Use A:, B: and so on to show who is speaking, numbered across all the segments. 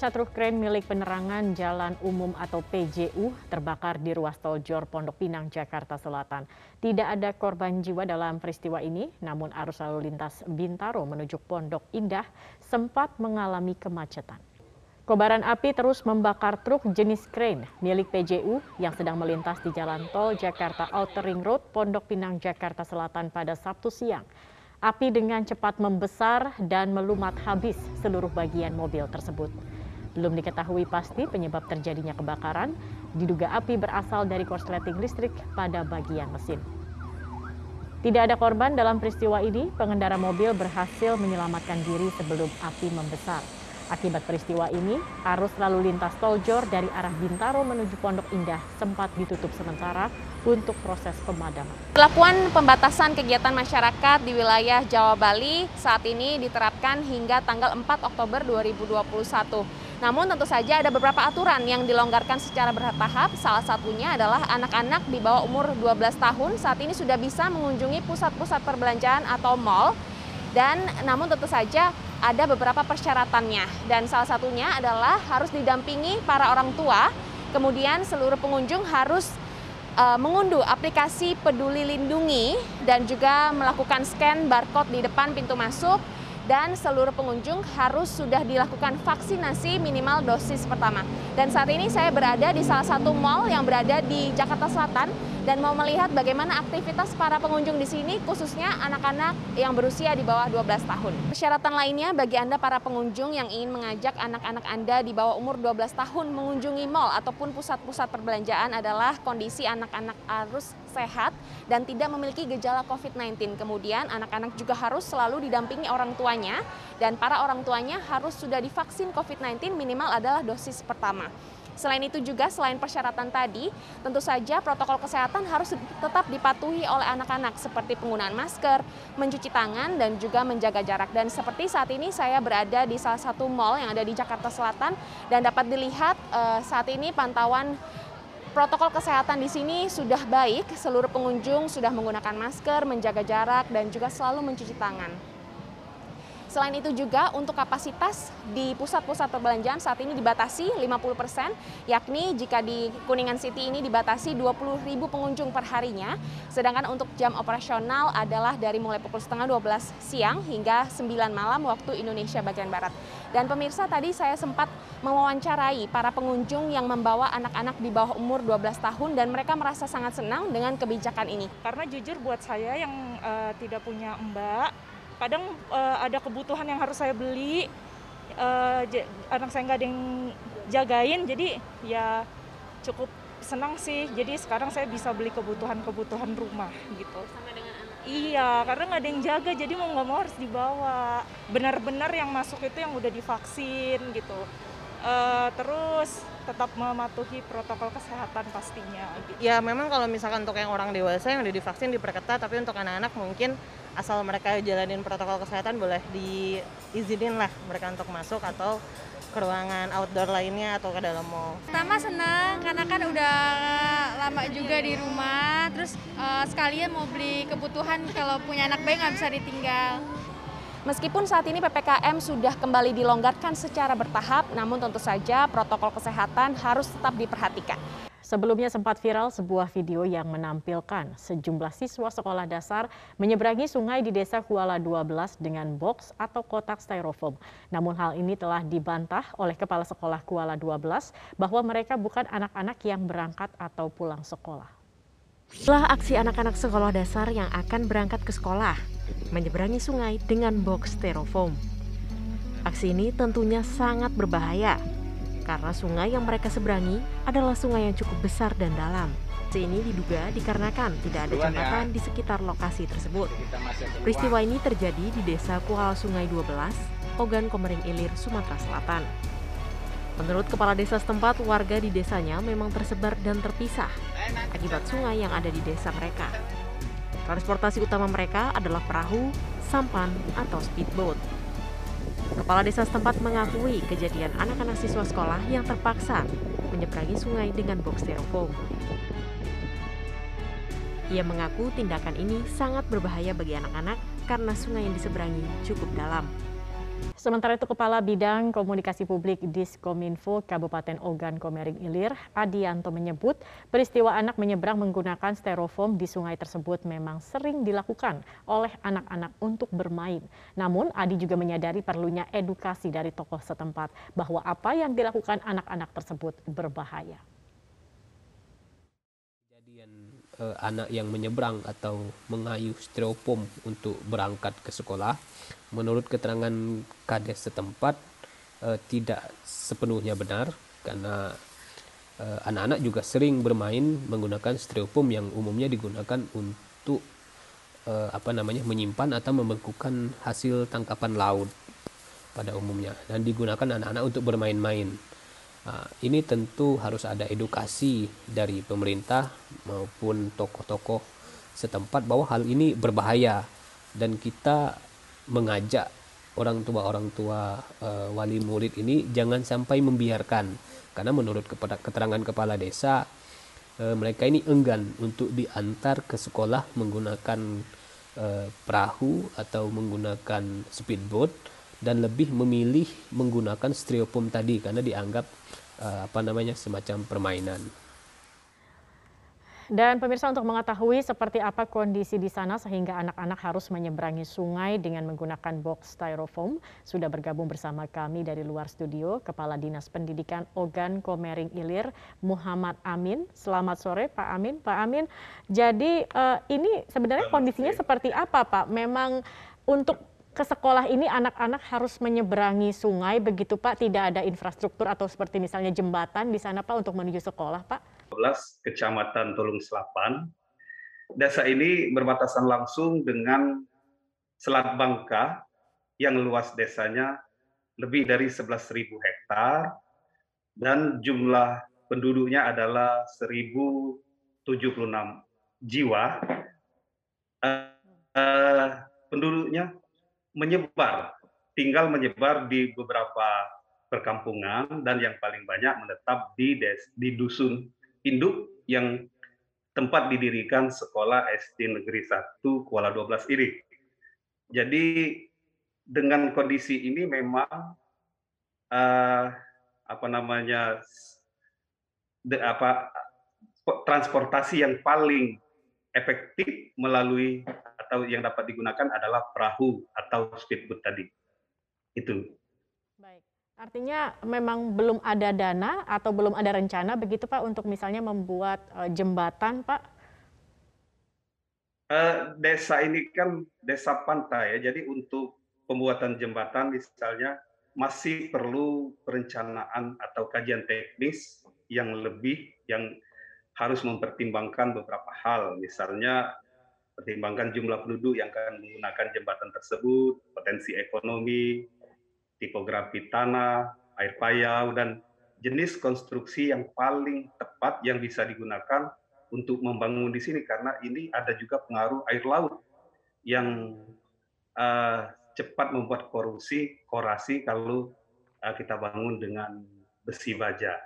A: Truk kren milik penerangan jalan umum atau PJU terbakar di ruas tol Jor Pondok Pinang, Jakarta Selatan. Tidak ada korban jiwa dalam peristiwa ini, namun arus lalu lintas Bintaro menuju Pondok Indah sempat mengalami kemacetan. Kobaran api terus membakar truk jenis kren milik PJU yang sedang melintas di jalan tol Jakarta Outer Ring Road, Pondok Pinang, Jakarta Selatan pada Sabtu siang. Api dengan cepat membesar dan melumat habis seluruh bagian mobil tersebut. Belum diketahui pasti penyebab terjadinya kebakaran, diduga api berasal dari korsleting listrik pada bagian mesin. Tidak ada korban dalam peristiwa ini, pengendara mobil berhasil menyelamatkan diri sebelum api membesar. Akibat peristiwa ini, arus lalu lintas tol Jor dari arah Bintaro menuju Pondok Indah sempat ditutup sementara untuk proses pemadaman.
B: Pelakuan pembatasan kegiatan masyarakat di wilayah Jawa Bali saat ini diterapkan hingga tanggal 4 Oktober 2021. Namun tentu saja ada beberapa aturan yang dilonggarkan secara bertahap. Salah satunya adalah anak-anak di bawah umur 12 tahun saat ini sudah bisa mengunjungi pusat-pusat perbelanjaan atau mall dan namun tentu saja ada beberapa persyaratannya dan salah satunya adalah harus didampingi para orang tua. Kemudian seluruh pengunjung harus uh, mengunduh aplikasi Peduli Lindungi dan juga melakukan scan barcode di depan pintu masuk dan seluruh pengunjung harus sudah dilakukan vaksinasi minimal dosis pertama. Dan saat ini saya berada di salah satu mall yang berada di Jakarta Selatan dan mau melihat bagaimana aktivitas para pengunjung di sini khususnya anak-anak yang berusia di bawah 12 tahun. Persyaratan lainnya bagi Anda para pengunjung yang ingin mengajak anak-anak Anda di bawah umur 12 tahun mengunjungi mall ataupun pusat-pusat perbelanjaan adalah kondisi anak-anak harus sehat dan tidak memiliki gejala COVID-19. Kemudian anak-anak juga harus selalu didampingi orang tuanya dan para orang tuanya harus sudah divaksin COVID-19 minimal adalah dosis pertama. Selain itu juga selain persyaratan tadi, tentu saja protokol kesehatan harus tetap dipatuhi oleh anak-anak seperti penggunaan masker, mencuci tangan dan juga menjaga jarak. Dan seperti saat ini saya berada di salah satu mall yang ada di Jakarta Selatan dan dapat dilihat uh, saat ini pantauan protokol kesehatan di sini sudah baik, seluruh pengunjung sudah menggunakan masker, menjaga jarak dan juga selalu mencuci tangan. Selain itu juga untuk kapasitas di pusat-pusat perbelanjaan saat ini dibatasi 50%, yakni jika di Kuningan City ini dibatasi 20 ribu pengunjung per harinya, sedangkan untuk jam operasional adalah dari mulai pukul setengah 12 siang hingga 9 malam waktu Indonesia bagian Barat. Dan pemirsa tadi saya sempat mewawancarai para pengunjung yang membawa anak-anak di bawah umur 12 tahun dan mereka merasa sangat senang dengan kebijakan ini.
C: Karena jujur buat saya yang uh, tidak punya mbak, kadang uh, ada kebutuhan yang harus saya beli uh, anak saya nggak ada yang jagain jadi ya cukup senang sih. Jadi sekarang saya bisa beli kebutuhan-kebutuhan rumah gitu. Sama dengan anak iya karena nggak ada yang jaga jadi mau nggak mau harus dibawa. Benar-benar yang masuk itu yang udah divaksin gitu. Uh, terus tetap mematuhi protokol kesehatan pastinya.
D: Gitu. Ya memang kalau misalkan untuk yang orang dewasa yang udah divaksin diperketat, tapi untuk anak-anak mungkin asal mereka jalanin protokol kesehatan boleh diizinin lah mereka untuk masuk atau ke ruangan outdoor lainnya atau ke dalam mall.
E: Pertama senang karena kan udah lama juga di rumah, terus uh, sekalian mau beli kebutuhan kalau punya anak bayi nggak bisa ditinggal.
B: Meskipun saat ini PPKM sudah kembali dilonggarkan secara bertahap, namun tentu saja protokol kesehatan harus tetap diperhatikan.
A: Sebelumnya sempat viral sebuah video yang menampilkan sejumlah siswa sekolah dasar menyeberangi sungai di desa Kuala 12 dengan box atau kotak styrofoam. Namun hal ini telah dibantah oleh Kepala Sekolah Kuala 12 bahwa mereka bukan anak-anak yang berangkat atau pulang sekolah. Setelah aksi anak-anak sekolah dasar yang akan berangkat ke sekolah, menyeberangi sungai dengan box styrofoam. Aksi ini tentunya sangat berbahaya karena sungai yang mereka seberangi adalah sungai yang cukup besar dan dalam. Aksi ini diduga dikarenakan tidak ada jembatan di sekitar lokasi tersebut. Peristiwa ini terjadi di desa Kuala Sungai 12, Ogan Komering Ilir, Sumatera Selatan. Menurut kepala desa setempat, warga di desanya memang tersebar dan terpisah akibat sungai yang ada di desa mereka. Transportasi utama mereka adalah perahu, sampan, atau speedboat. Kepala desa setempat mengakui kejadian anak-anak siswa sekolah yang terpaksa menyeberangi sungai dengan box styrofoam. Ia mengaku tindakan ini sangat berbahaya bagi anak-anak karena sungai yang diseberangi cukup dalam. Sementara itu Kepala Bidang Komunikasi Publik Diskominfo Kabupaten Ogan Komering Ilir, Adianto menyebut peristiwa anak menyeberang menggunakan styrofoam di sungai tersebut memang sering dilakukan oleh anak-anak untuk bermain. Namun Adi juga menyadari perlunya edukasi dari tokoh setempat bahwa apa yang dilakukan anak-anak tersebut berbahaya.
F: Kejadian eh, anak yang menyeberang atau mengayuh styrofoam untuk berangkat ke sekolah menurut keterangan kades setempat uh, tidak sepenuhnya benar karena uh, anak-anak juga sering bermain menggunakan styrofoam yang umumnya digunakan untuk uh, apa namanya menyimpan atau membekukan hasil tangkapan laut pada umumnya dan digunakan anak-anak untuk bermain-main. Uh, ini tentu harus ada edukasi dari pemerintah maupun tokoh-tokoh setempat bahwa hal ini berbahaya dan kita mengajak orang tua orang tua uh, wali murid ini jangan sampai membiarkan. Karena menurut keterangan kepala desa uh, mereka ini enggan untuk diantar ke sekolah menggunakan uh, perahu atau menggunakan speedboat dan lebih memilih menggunakan styrofoam tadi karena dianggap uh, apa namanya semacam permainan.
A: Dan pemirsa untuk mengetahui seperti apa kondisi di sana sehingga anak-anak harus menyeberangi sungai dengan menggunakan box styrofoam, sudah bergabung bersama kami dari luar studio Kepala Dinas Pendidikan Ogan Komering Ilir Muhammad Amin. Selamat sore Pak Amin. Pak Amin, jadi uh, ini sebenarnya kondisinya seperti apa Pak? Memang untuk ke sekolah ini anak-anak harus menyeberangi sungai begitu Pak, tidak ada infrastruktur atau seperti misalnya jembatan di sana Pak untuk menuju sekolah Pak?
G: Kecamatan Tulung Selapan. Desa ini berbatasan langsung dengan Selat Bangka yang luas desanya lebih dari 11.000 hektar dan jumlah penduduknya adalah 1.076 jiwa. Uh, uh, penduduknya menyebar, tinggal menyebar di beberapa perkampungan dan yang paling banyak menetap di des, di dusun induk yang tempat didirikan sekolah SD Negeri 1 Kuala 12 ini. Jadi dengan kondisi ini memang uh, apa namanya de, apa transportasi yang paling efektif melalui atau yang dapat digunakan adalah perahu atau speedboat tadi. Itu.
A: Baik. Artinya memang belum ada dana atau belum ada rencana begitu Pak untuk misalnya membuat uh, jembatan Pak?
G: Uh, desa ini kan desa pantai ya, jadi untuk pembuatan jembatan misalnya masih perlu perencanaan atau kajian teknis yang lebih yang harus mempertimbangkan beberapa hal, misalnya pertimbangkan jumlah penduduk yang akan menggunakan jembatan tersebut, potensi ekonomi, tipografi tanah, air payau, dan jenis konstruksi yang paling tepat yang bisa digunakan untuk membangun di sini karena ini ada juga pengaruh air laut yang uh, cepat membuat korupsi korasi kalau uh, kita bangun dengan besi baja.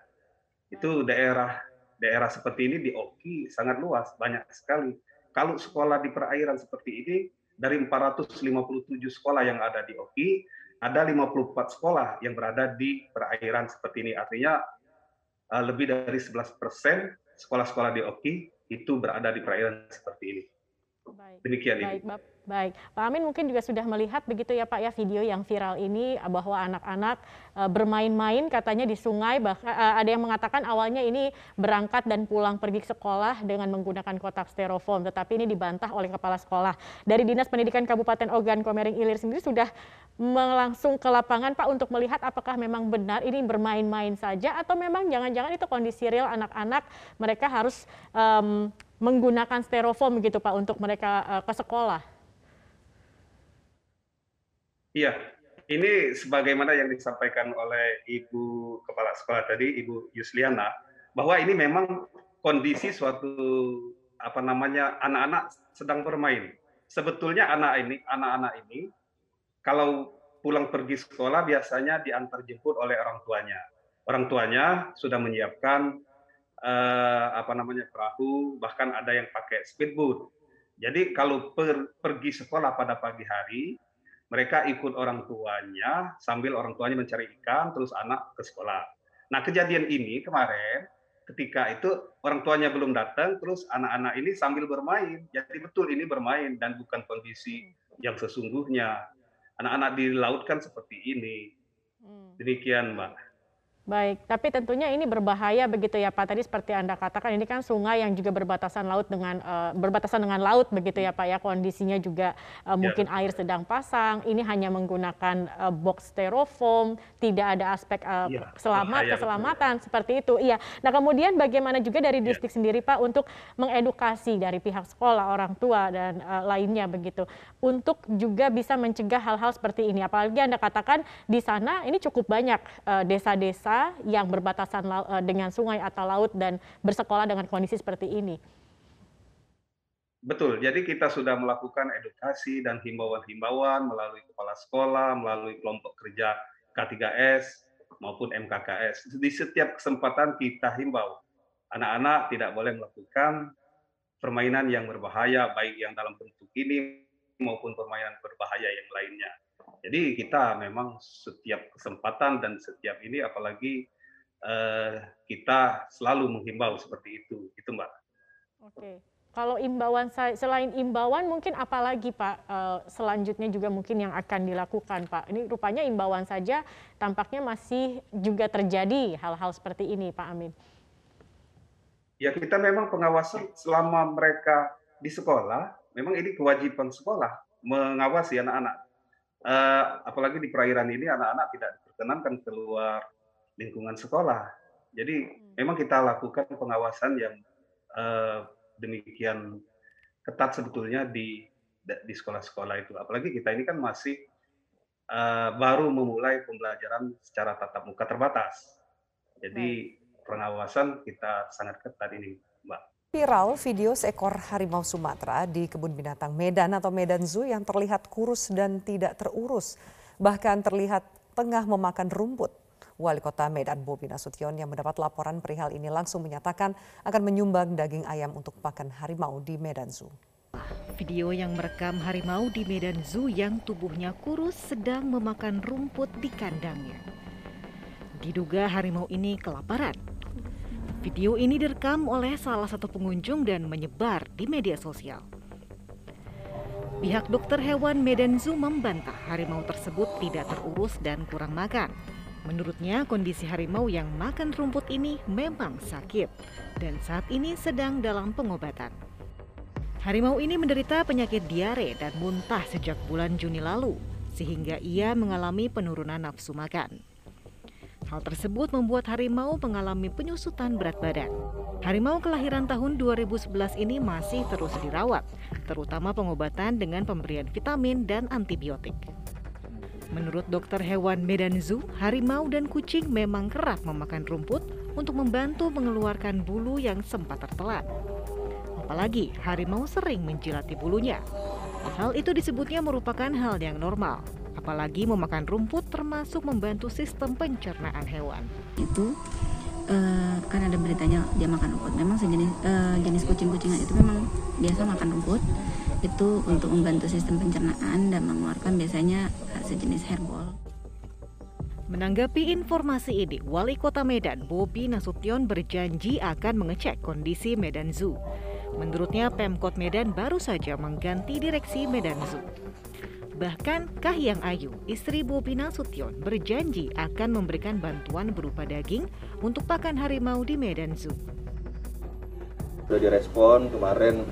G: Itu daerah daerah seperti ini di Oki sangat luas, banyak sekali. Kalau sekolah di perairan seperti ini dari 457 sekolah yang ada di Oki, ada 54 sekolah yang berada di perairan seperti ini. Artinya uh, lebih dari 11 persen sekolah-sekolah di Oki itu berada di perairan seperti ini.
A: Baik. Demikian Baik, ini. Baik, Pak Amin mungkin juga sudah melihat begitu ya Pak ya video yang viral ini bahwa anak-anak uh, bermain-main katanya di sungai bahkan uh, ada yang mengatakan awalnya ini berangkat dan pulang pergi ke sekolah dengan menggunakan kotak styrofoam tetapi ini dibantah oleh kepala sekolah. Dari Dinas Pendidikan Kabupaten Ogan Komering Ilir sendiri sudah langsung ke lapangan Pak untuk melihat apakah memang benar ini bermain-main saja atau memang jangan-jangan itu kondisi real anak-anak mereka harus um, menggunakan styrofoam gitu Pak untuk mereka uh, ke sekolah.
G: Iya, ini sebagaimana yang disampaikan oleh Ibu Kepala Sekolah tadi, Ibu Yusliana, bahwa ini memang kondisi suatu apa namanya anak-anak sedang bermain. Sebetulnya anak ini, anak-anak ini, kalau pulang pergi sekolah biasanya diantar jemput oleh orang tuanya. Orang tuanya sudah menyiapkan eh, apa namanya perahu, bahkan ada yang pakai speedboat. Jadi kalau per, pergi sekolah pada pagi hari, mereka ikut orang tuanya sambil orang tuanya mencari ikan, terus anak ke sekolah. Nah kejadian ini kemarin ketika itu orang tuanya belum datang, terus anak-anak ini sambil bermain. Jadi betul ini bermain dan bukan kondisi yang sesungguhnya. Anak-anak di laut kan seperti ini. Hmm. Demikian, Mbak.
A: Baik, tapi tentunya ini berbahaya begitu ya Pak. Tadi seperti Anda katakan ini kan sungai yang juga berbatasan laut dengan uh, berbatasan dengan laut begitu ya Pak ya. Kondisinya juga uh, mungkin ya. air sedang pasang. Ini hanya menggunakan uh, box styrofoam, tidak ada aspek uh, ya, selamat bahaya, keselamatan betul. seperti itu. Iya. Nah, kemudian bagaimana juga dari ya. distrik ya. sendiri Pak untuk mengedukasi dari pihak sekolah, orang tua dan uh, lainnya begitu untuk juga bisa mencegah hal-hal seperti ini. Apalagi Anda katakan di sana ini cukup banyak desa-desa uh, yang berbatasan eh, dengan sungai atau laut dan bersekolah dengan kondisi seperti ini.
G: Betul, jadi kita sudah melakukan edukasi dan himbauan-himbauan melalui kepala sekolah, melalui kelompok kerja K3S maupun MKKS. Di setiap kesempatan kita himbau anak-anak tidak boleh melakukan permainan yang berbahaya, baik yang dalam bentuk ini maupun permainan berbahaya yang lainnya. Jadi kita memang setiap kesempatan dan setiap ini apalagi uh, kita selalu menghimbau seperti itu, itu Mbak.
A: Oke. Kalau imbauan selain imbauan mungkin apalagi Pak uh, selanjutnya juga mungkin yang akan dilakukan Pak. Ini rupanya imbauan saja tampaknya masih juga terjadi hal-hal seperti ini Pak Amin.
G: Ya kita memang pengawasan selama mereka di sekolah, memang ini kewajiban sekolah mengawasi anak-anak uh, apalagi di perairan ini anak-anak tidak diperkenankan keluar lingkungan sekolah. Jadi hmm. memang kita lakukan pengawasan yang uh, demikian ketat sebetulnya di di sekolah-sekolah itu. Apalagi kita ini kan masih uh, baru memulai pembelajaran secara tatap muka terbatas. Jadi pengawasan kita sangat ketat ini, Mbak.
H: Viral video seekor harimau Sumatera di kebun binatang Medan atau Medan Zoo yang terlihat kurus dan tidak terurus. Bahkan terlihat tengah memakan rumput. Wali Kota Medan Bobi Nasution yang mendapat laporan perihal ini langsung menyatakan akan menyumbang daging ayam untuk pakan harimau di Medan Zoo.
I: Video yang merekam harimau di Medan Zoo yang tubuhnya kurus sedang memakan rumput di kandangnya. Diduga harimau ini kelaparan Video ini direkam oleh salah satu pengunjung dan menyebar di media sosial. Pihak dokter hewan Medan Zoo membantah harimau tersebut tidak terurus dan kurang makan. Menurutnya, kondisi harimau yang makan rumput ini memang sakit dan saat ini sedang dalam pengobatan. Harimau ini menderita penyakit diare dan muntah sejak bulan Juni lalu, sehingga ia mengalami penurunan nafsu makan. Hal tersebut membuat harimau mengalami penyusutan berat badan. Harimau kelahiran tahun 2011 ini masih terus dirawat, terutama pengobatan dengan pemberian vitamin dan antibiotik. Menurut dokter hewan Medan Zoo, harimau dan kucing memang kerap memakan rumput untuk membantu mengeluarkan bulu yang sempat tertelan. Apalagi harimau sering menjilati bulunya. Hal itu disebutnya merupakan hal yang normal apalagi memakan rumput termasuk membantu sistem pencernaan hewan.
J: Itu uh, kan ada beritanya dia makan rumput. Memang sejenis uh, jenis kucing-kucingan itu memang biasa makan rumput. Itu untuk membantu sistem pencernaan dan mengeluarkan biasanya sejenis herbol.
I: Menanggapi informasi ini, Wali Kota Medan Bobi Nasution berjanji akan mengecek kondisi Medan Zoo. Menurutnya Pemkot Medan baru saja mengganti direksi Medan Zoo. Bahkan Kahiyang Ayu, istri Bobi Nasution, berjanji akan memberikan bantuan berupa daging untuk pakan harimau di Medan Zoo.
K: Sudah direspon kemarin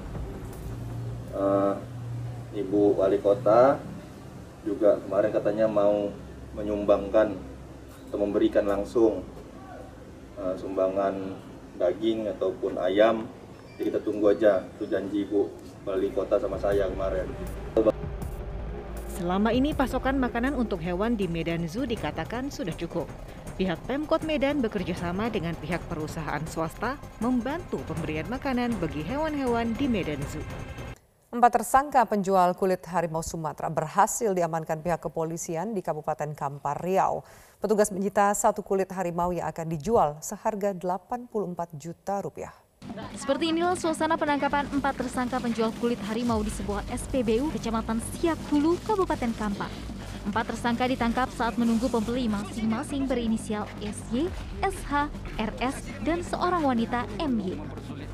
K: uh, Ibu Wali Kota juga kemarin katanya mau menyumbangkan atau memberikan langsung uh, sumbangan daging ataupun ayam. Jadi kita tunggu aja itu janji Ibu Wali Kota sama saya kemarin.
I: Selama ini pasokan makanan untuk hewan di Medan Zoo dikatakan sudah cukup. Pihak Pemkot Medan bekerja sama dengan pihak perusahaan swasta membantu pemberian makanan bagi hewan-hewan di Medan Zoo.
H: Empat tersangka penjual kulit harimau Sumatera berhasil diamankan pihak kepolisian di Kabupaten Kampar Riau. Petugas menyita satu kulit harimau yang akan dijual seharga 84 juta rupiah.
L: Seperti inilah suasana penangkapan empat tersangka penjual kulit harimau di sebuah SPBU Kecamatan Siak Hulu, Kabupaten Kampar. Empat tersangka ditangkap saat menunggu pembeli masing-masing berinisial SY, SH, RS, dan seorang wanita MY.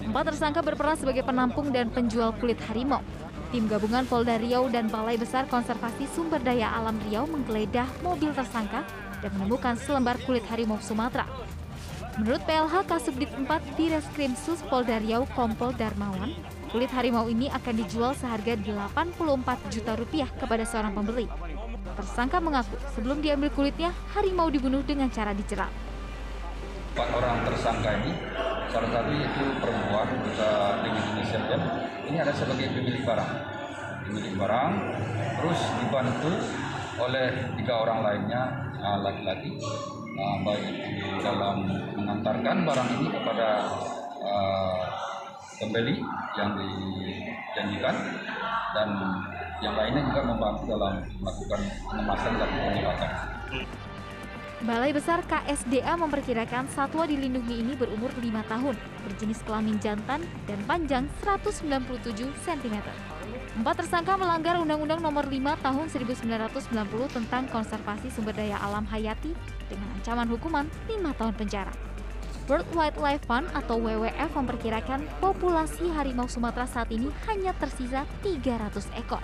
L: Empat tersangka berperan sebagai penampung dan penjual kulit harimau. Tim gabungan Polda Riau dan Balai Besar Konservasi Sumber Daya Alam Riau menggeledah mobil tersangka dan menemukan selembar kulit harimau Sumatera. Menurut PLH Kasubdit 4 di Reskrim Sus Polda Riau Kompol Darmawan, kulit harimau ini akan dijual seharga 84 juta rupiah kepada seorang pembeli. Tersangka mengaku sebelum diambil kulitnya, harimau dibunuh dengan cara dicerat.
M: Empat orang tersangka ini, salah satu itu perempuan, kita dengan inisial M, ini ada sebagai pemilik barang. Pemilik barang, terus dibantu oleh tiga orang lainnya, laki-laki, uh, baik di dalam mengantarkan barang ini kepada uh, pembeli yang dijanjikan dan yang lainnya juga membantu dalam melakukan pengemasan dan penyebaran.
L: Balai Besar KSDA memperkirakan satwa dilindungi ini berumur 5 tahun, berjenis kelamin jantan, dan panjang 197 cm. Empat tersangka melanggar Undang-Undang Nomor 5 Tahun 1990 tentang Konservasi Sumber Daya Alam Hayati dengan ancaman hukuman 5 tahun penjara. World Wildlife Fund atau WWF memperkirakan populasi harimau Sumatera saat ini hanya tersisa 300 ekor.